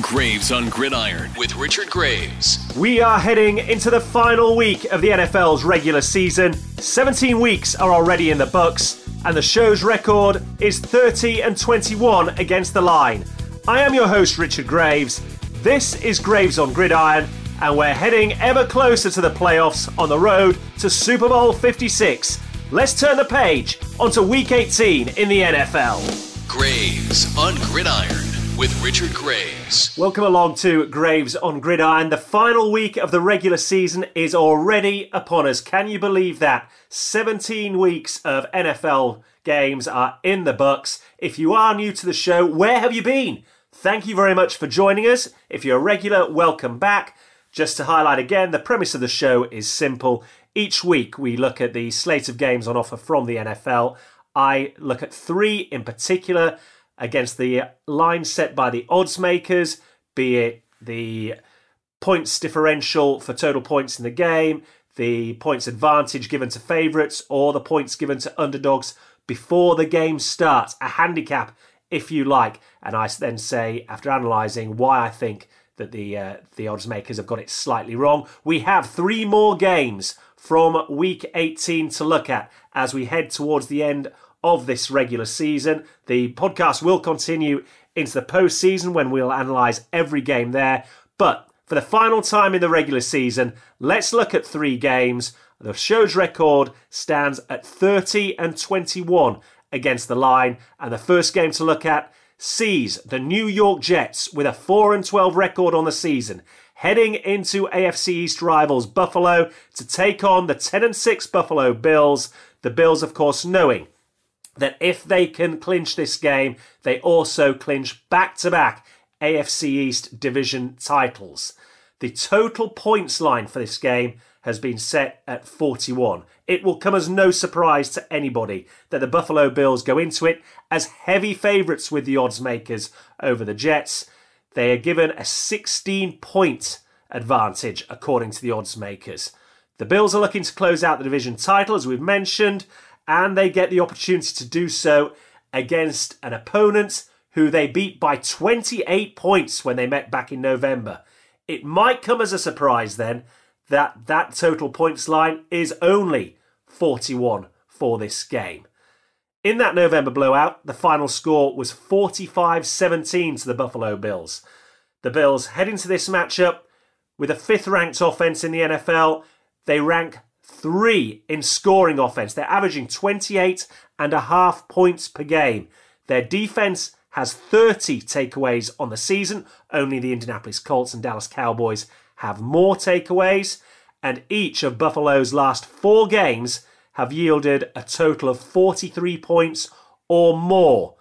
Graves on Gridiron with Richard Graves. We are heading into the final week of the NFL's regular season. 17 weeks are already in the books, and the show's record is 30 and 21 against the line. I am your host, Richard Graves. This is Graves on Gridiron, and we're heading ever closer to the playoffs on the road to Super Bowl 56. Let's turn the page onto week 18 in the NFL. Graves on Gridiron with Richard Graves. Welcome along to Graves on Gridiron. The final week of the regular season is already upon us. Can you believe that? 17 weeks of NFL games are in the books. If you are new to the show, where have you been? Thank you very much for joining us. If you're a regular, welcome back. Just to highlight again, the premise of the show is simple. Each week we look at the slate of games on offer from the NFL. I look at three in particular against the line set by the odds makers, be it the points differential for total points in the game, the points advantage given to favourites, or the points given to underdogs before the game starts. A handicap, if you like. And I then say, after analysing why I think that the uh, the odds makers have got it slightly wrong, we have three more games from week 18 to look at as we head towards the end of this regular season. The podcast will continue into the postseason when we'll analyse every game there. But for the final time in the regular season, let's look at three games. The show's record stands at 30 and 21 against the line. And the first game to look at sees the New York Jets with a 4 and 12 record on the season heading into AFC East rivals Buffalo to take on the 10 and 6 Buffalo Bills. The Bills, of course, knowing that if they can clinch this game, they also clinch back to back AFC East division titles. The total points line for this game has been set at 41. It will come as no surprise to anybody that the Buffalo Bills go into it as heavy favourites with the odds makers over the Jets. They are given a 16 point advantage according to the odds makers. The Bills are looking to close out the division title, as we've mentioned, and they get the opportunity to do so against an opponent who they beat by 28 points when they met back in November. It might come as a surprise then that that total points line is only 41 for this game. In that November blowout, the final score was 45 17 to the Buffalo Bills. The Bills head into this matchup with a fifth ranked offense in the NFL. They rank three in scoring offense. They're averaging 28 and a half points per game. Their defense has 30 takeaways on the season. Only the Indianapolis Colts and Dallas Cowboys have more takeaways. And each of Buffalo's last four games have yielded a total of 43 points or more.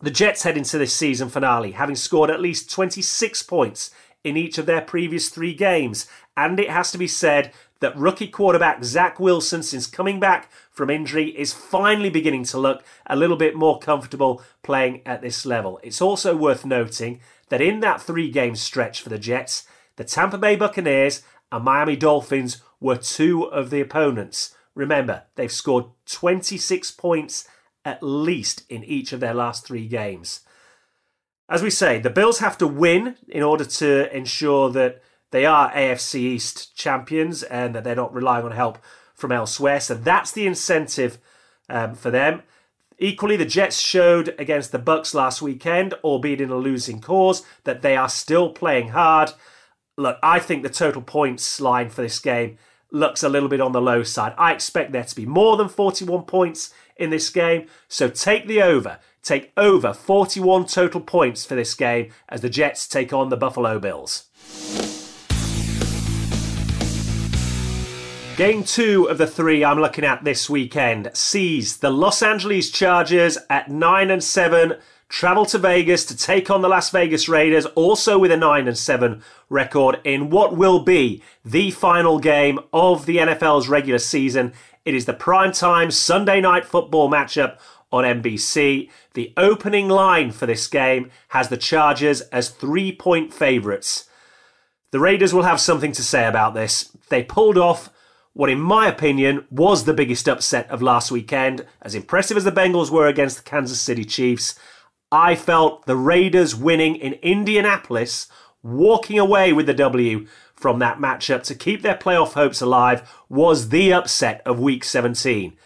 The Jets head into this season finale having scored at least 26 points in each of their previous three games. And it has to be said that rookie quarterback Zach Wilson, since coming back from injury, is finally beginning to look a little bit more comfortable playing at this level. It's also worth noting that in that three game stretch for the Jets, the Tampa Bay Buccaneers and Miami Dolphins were two of the opponents. Remember, they've scored 26 points at least in each of their last three games. As we say, the Bills have to win in order to ensure that they are AFC East champions and that they're not relying on help from elsewhere. So that's the incentive um, for them. Equally, the Jets showed against the Bucs last weekend, albeit in a losing cause, that they are still playing hard. Look, I think the total points line for this game looks a little bit on the low side. I expect there to be more than 41 points in this game, so take the over. Take over 41 total points for this game as the Jets take on the Buffalo Bills. Game two of the three I'm looking at this weekend sees the Los Angeles Chargers at 9 and 7 travel to Vegas to take on the Las Vegas Raiders, also with a 9 and 7 record in what will be the final game of the NFL's regular season. It is the primetime Sunday night football matchup on NBC. The opening line for this game has the Chargers as three point favourites. The Raiders will have something to say about this. They pulled off what, in my opinion, was the biggest upset of last weekend. As impressive as the Bengals were against the Kansas City Chiefs, I felt the Raiders winning in Indianapolis, walking away with the W from that matchup to keep their playoff hopes alive, was the upset of Week 17.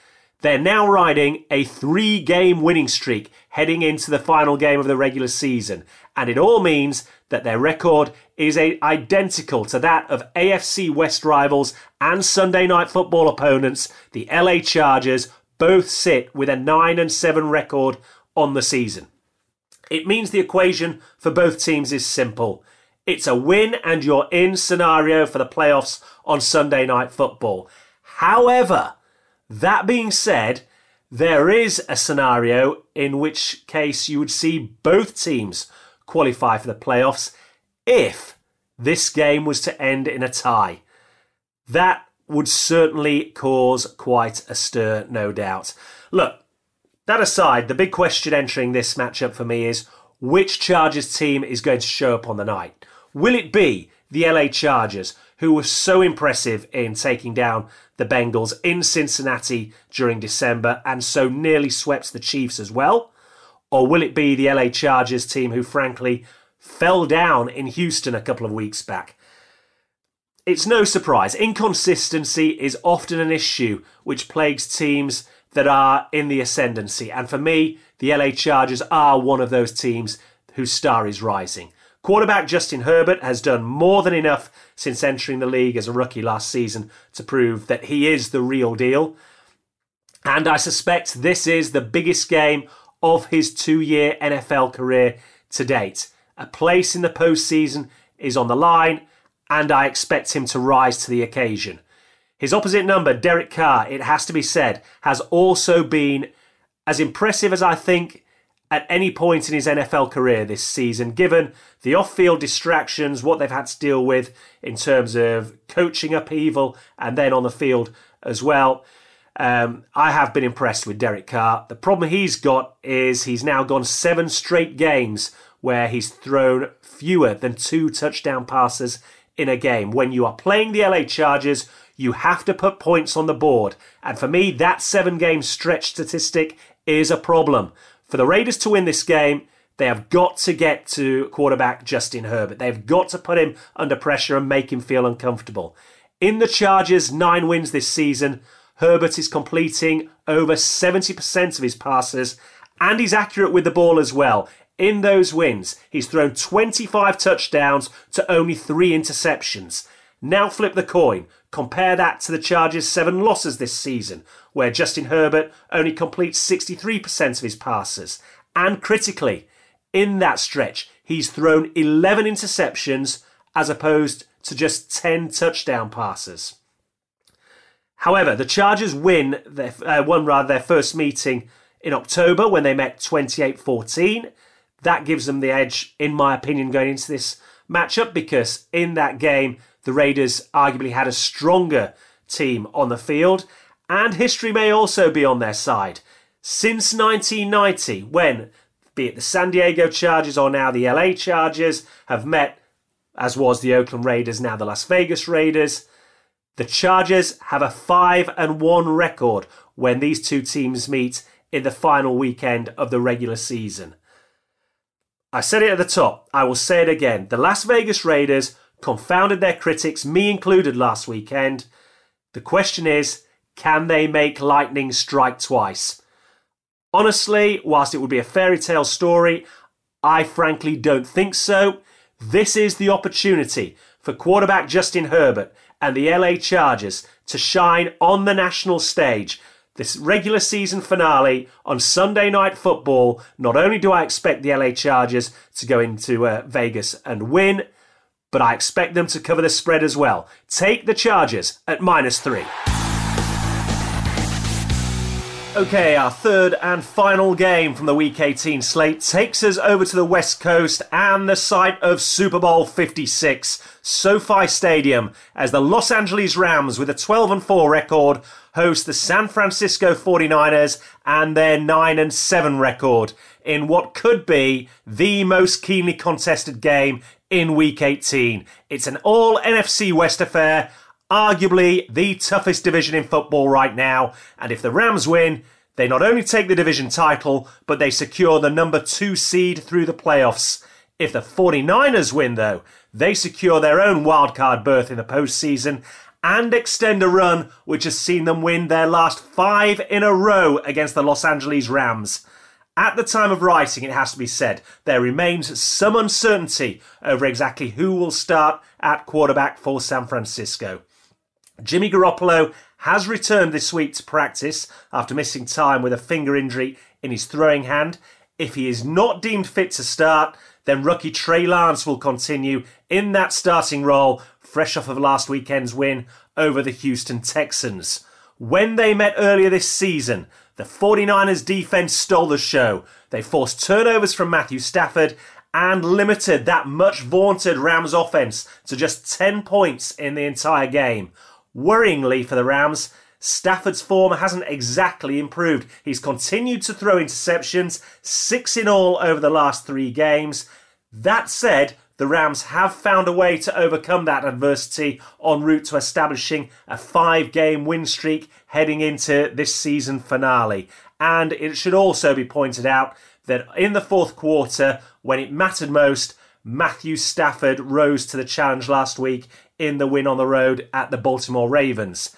They're now riding a three game winning streak heading into the final game of the regular season, and it all means that their record is a, identical to that of AFC West rivals and Sunday night football opponents, the LA Chargers, both sit with a 9 and 7 record on the season. It means the equation for both teams is simple. It's a win and you're in scenario for the playoffs on Sunday night football. However, that being said, there is a scenario in which case you would see both teams qualify for the playoffs if this game was to end in a tie. That would certainly cause quite a stir, no doubt. Look, that aside, the big question entering this matchup for me is which Chargers team is going to show up on the night? Will it be the LA Chargers, who were so impressive in taking down the Bengals in Cincinnati during December and so nearly swept the Chiefs as well? Or will it be the LA Chargers team who, frankly, fell down in Houston a couple of weeks back? It's no surprise. Inconsistency is often an issue which plagues teams that are in the ascendancy. And for me, the LA Chargers are one of those teams whose star is rising. Quarterback Justin Herbert has done more than enough since entering the league as a rookie last season to prove that he is the real deal. And I suspect this is the biggest game of his two year NFL career to date. A place in the postseason is on the line, and I expect him to rise to the occasion. His opposite number, Derek Carr, it has to be said, has also been as impressive as I think at any point in his NFL career this season, given the off field distractions, what they've had to deal with in terms of coaching upheaval, and then on the field as well. Um, I have been impressed with Derek Carr. The problem he's got is he's now gone seven straight games where he's thrown fewer than two touchdown passes in a game. When you are playing the LA Chargers, you have to put points on the board. And for me, that seven game stretch statistic is a problem. For the Raiders to win this game, they have got to get to quarterback Justin Herbert. They've got to put him under pressure and make him feel uncomfortable. In the Chargers' nine wins this season, Herbert is completing over 70% of his passes and he's accurate with the ball as well. In those wins, he's thrown 25 touchdowns to only three interceptions. Now flip the coin. Compare that to the Chargers' seven losses this season, where Justin Herbert only completes 63% of his passes. And critically, in that stretch, he's thrown 11 interceptions as opposed to just 10 touchdown passes. However, the Chargers win their, uh, won rather their first meeting in October when they met 28-14. That gives them the edge, in my opinion, going into this matchup because in that game the Raiders arguably had a stronger team on the field, and history may also be on their side. Since 1990, when be it the San Diego Chargers or now the LA Chargers have met, as was the Oakland Raiders, now the Las Vegas Raiders, the Chargers have a 5 and 1 record when these two teams meet in the final weekend of the regular season. I said it at the top, I will say it again. The Las Vegas Raiders confounded their critics, me included, last weekend. The question is can they make lightning strike twice? Honestly, whilst it would be a fairy tale story, I frankly don't think so. This is the opportunity for quarterback Justin Herbert and the LA Chargers to shine on the national stage. This regular season finale on Sunday Night Football. Not only do I expect the LA Chargers to go into uh, Vegas and win, but I expect them to cover the spread as well. Take the Chargers at minus three. Okay, our third and final game from the Week 18 slate takes us over to the West Coast and the site of Super Bowl 56, SoFi Stadium, as the Los Angeles Rams, with a 12 and 4 record, host the San Francisco 49ers and their 9 and 7 record in what could be the most keenly contested game in Week 18. It's an all NFC West affair arguably the toughest division in football right now. And if the Rams win, they not only take the division title, but they secure the number two seed through the playoffs. If the 49ers win, though, they secure their own wildcard berth in the postseason and extend a run which has seen them win their last five in a row against the Los Angeles Rams. At the time of writing, it has to be said, there remains some uncertainty over exactly who will start at quarterback for San Francisco. Jimmy Garoppolo has returned this week to practice after missing time with a finger injury in his throwing hand. If he is not deemed fit to start, then rookie Trey Lance will continue in that starting role, fresh off of last weekend's win over the Houston Texans. When they met earlier this season, the 49ers defense stole the show. They forced turnovers from Matthew Stafford and limited that much vaunted Rams offense to just 10 points in the entire game. Worryingly for the Rams, Stafford's form hasn't exactly improved. He's continued to throw interceptions, six in all over the last three games. That said, the Rams have found a way to overcome that adversity en route to establishing a five game win streak heading into this season finale. And it should also be pointed out that in the fourth quarter, when it mattered most, Matthew Stafford rose to the challenge last week in the win on the road at the Baltimore Ravens.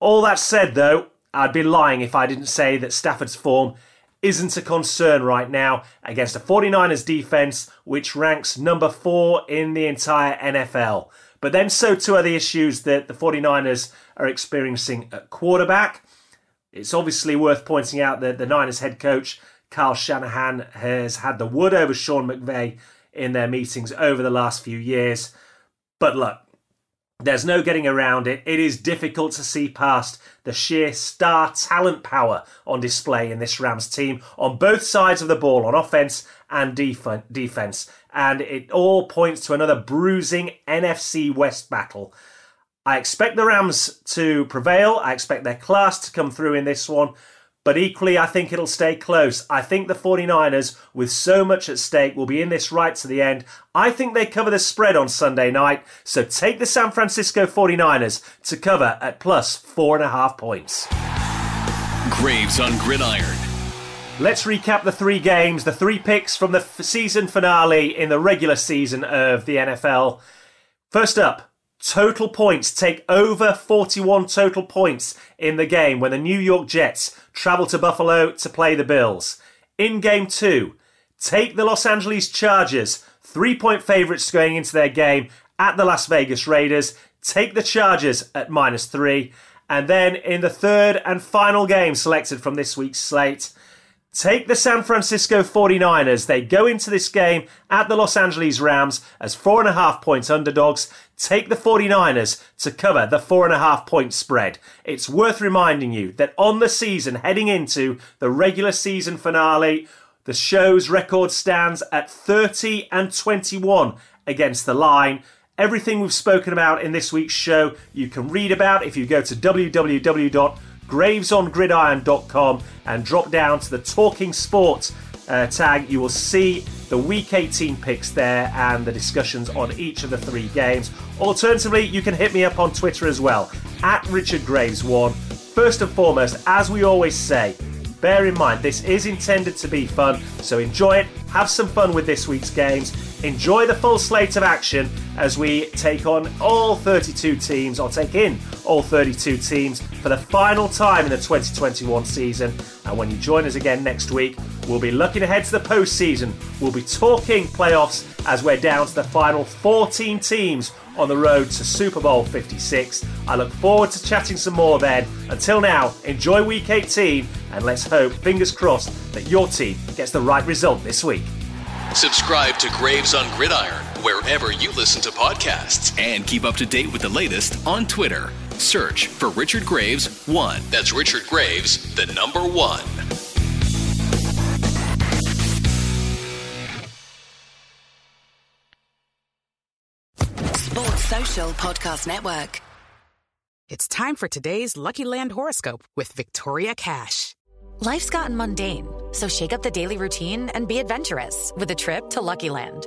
All that said, though, I'd be lying if I didn't say that Stafford's form isn't a concern right now against a 49ers defense which ranks number four in the entire NFL. But then so too are the issues that the 49ers are experiencing at quarterback. It's obviously worth pointing out that the Niners head coach, Kyle Shanahan, has had the wood over Sean McVay in their meetings over the last few years. But look, there's no getting around it. It is difficult to see past the sheer star talent power on display in this Rams team on both sides of the ball, on offense and def- defense. And it all points to another bruising NFC West battle. I expect the Rams to prevail. I expect their class to come through in this one. But equally, I think it'll stay close. I think the 49ers, with so much at stake, will be in this right to the end. I think they cover the spread on Sunday night, so take the San Francisco 49ers to cover at plus four and a half points. Graves on Gridiron. Let's recap the three games, the three picks from the f- season finale in the regular season of the NFL. First up, total points take over 41 total points in the game when the New York Jets travel to Buffalo to play the Bills. In game two, take the Los Angeles Chargers, three point favourites going into their game at the Las Vegas Raiders. Take the Chargers at minus three. And then in the third and final game selected from this week's slate, Take the San Francisco 49ers. They go into this game at the Los Angeles Rams as four and a half points underdogs. Take the 49ers to cover the four and a half point spread. It's worth reminding you that on the season, heading into the regular season finale, the show's record stands at 30 and 21 against the line. Everything we've spoken about in this week's show, you can read about if you go to www.gravesongridiron.com and drop down to the Talking Sports uh, tag. You will see the Week 18 picks there and the discussions on each of the three games. Alternatively, you can hit me up on Twitter as well, at Richard Graves1. First and foremost, as we always say, bear in mind this is intended to be fun, so enjoy it, have some fun with this week's games, enjoy the full slate of action as we take on all 32 teams, or take in all 32 teams for the final time in the 2021 season. And when you join us again next week, we'll be looking ahead to the postseason. We'll be talking playoffs as we're down to the final 14 teams on the road to Super Bowl 56. I look forward to chatting some more then. Until now, enjoy week 18 and let's hope, fingers crossed, that your team gets the right result this week. Subscribe to Graves on Gridiron wherever you listen to podcasts and keep up to date with the latest on Twitter. Search for Richard Graves 1. That's Richard Graves, the number 1. Sports Social Podcast Network. It's time for today's Lucky Land horoscope with Victoria Cash. Life's gotten mundane, so shake up the daily routine and be adventurous with a trip to Lucky Land.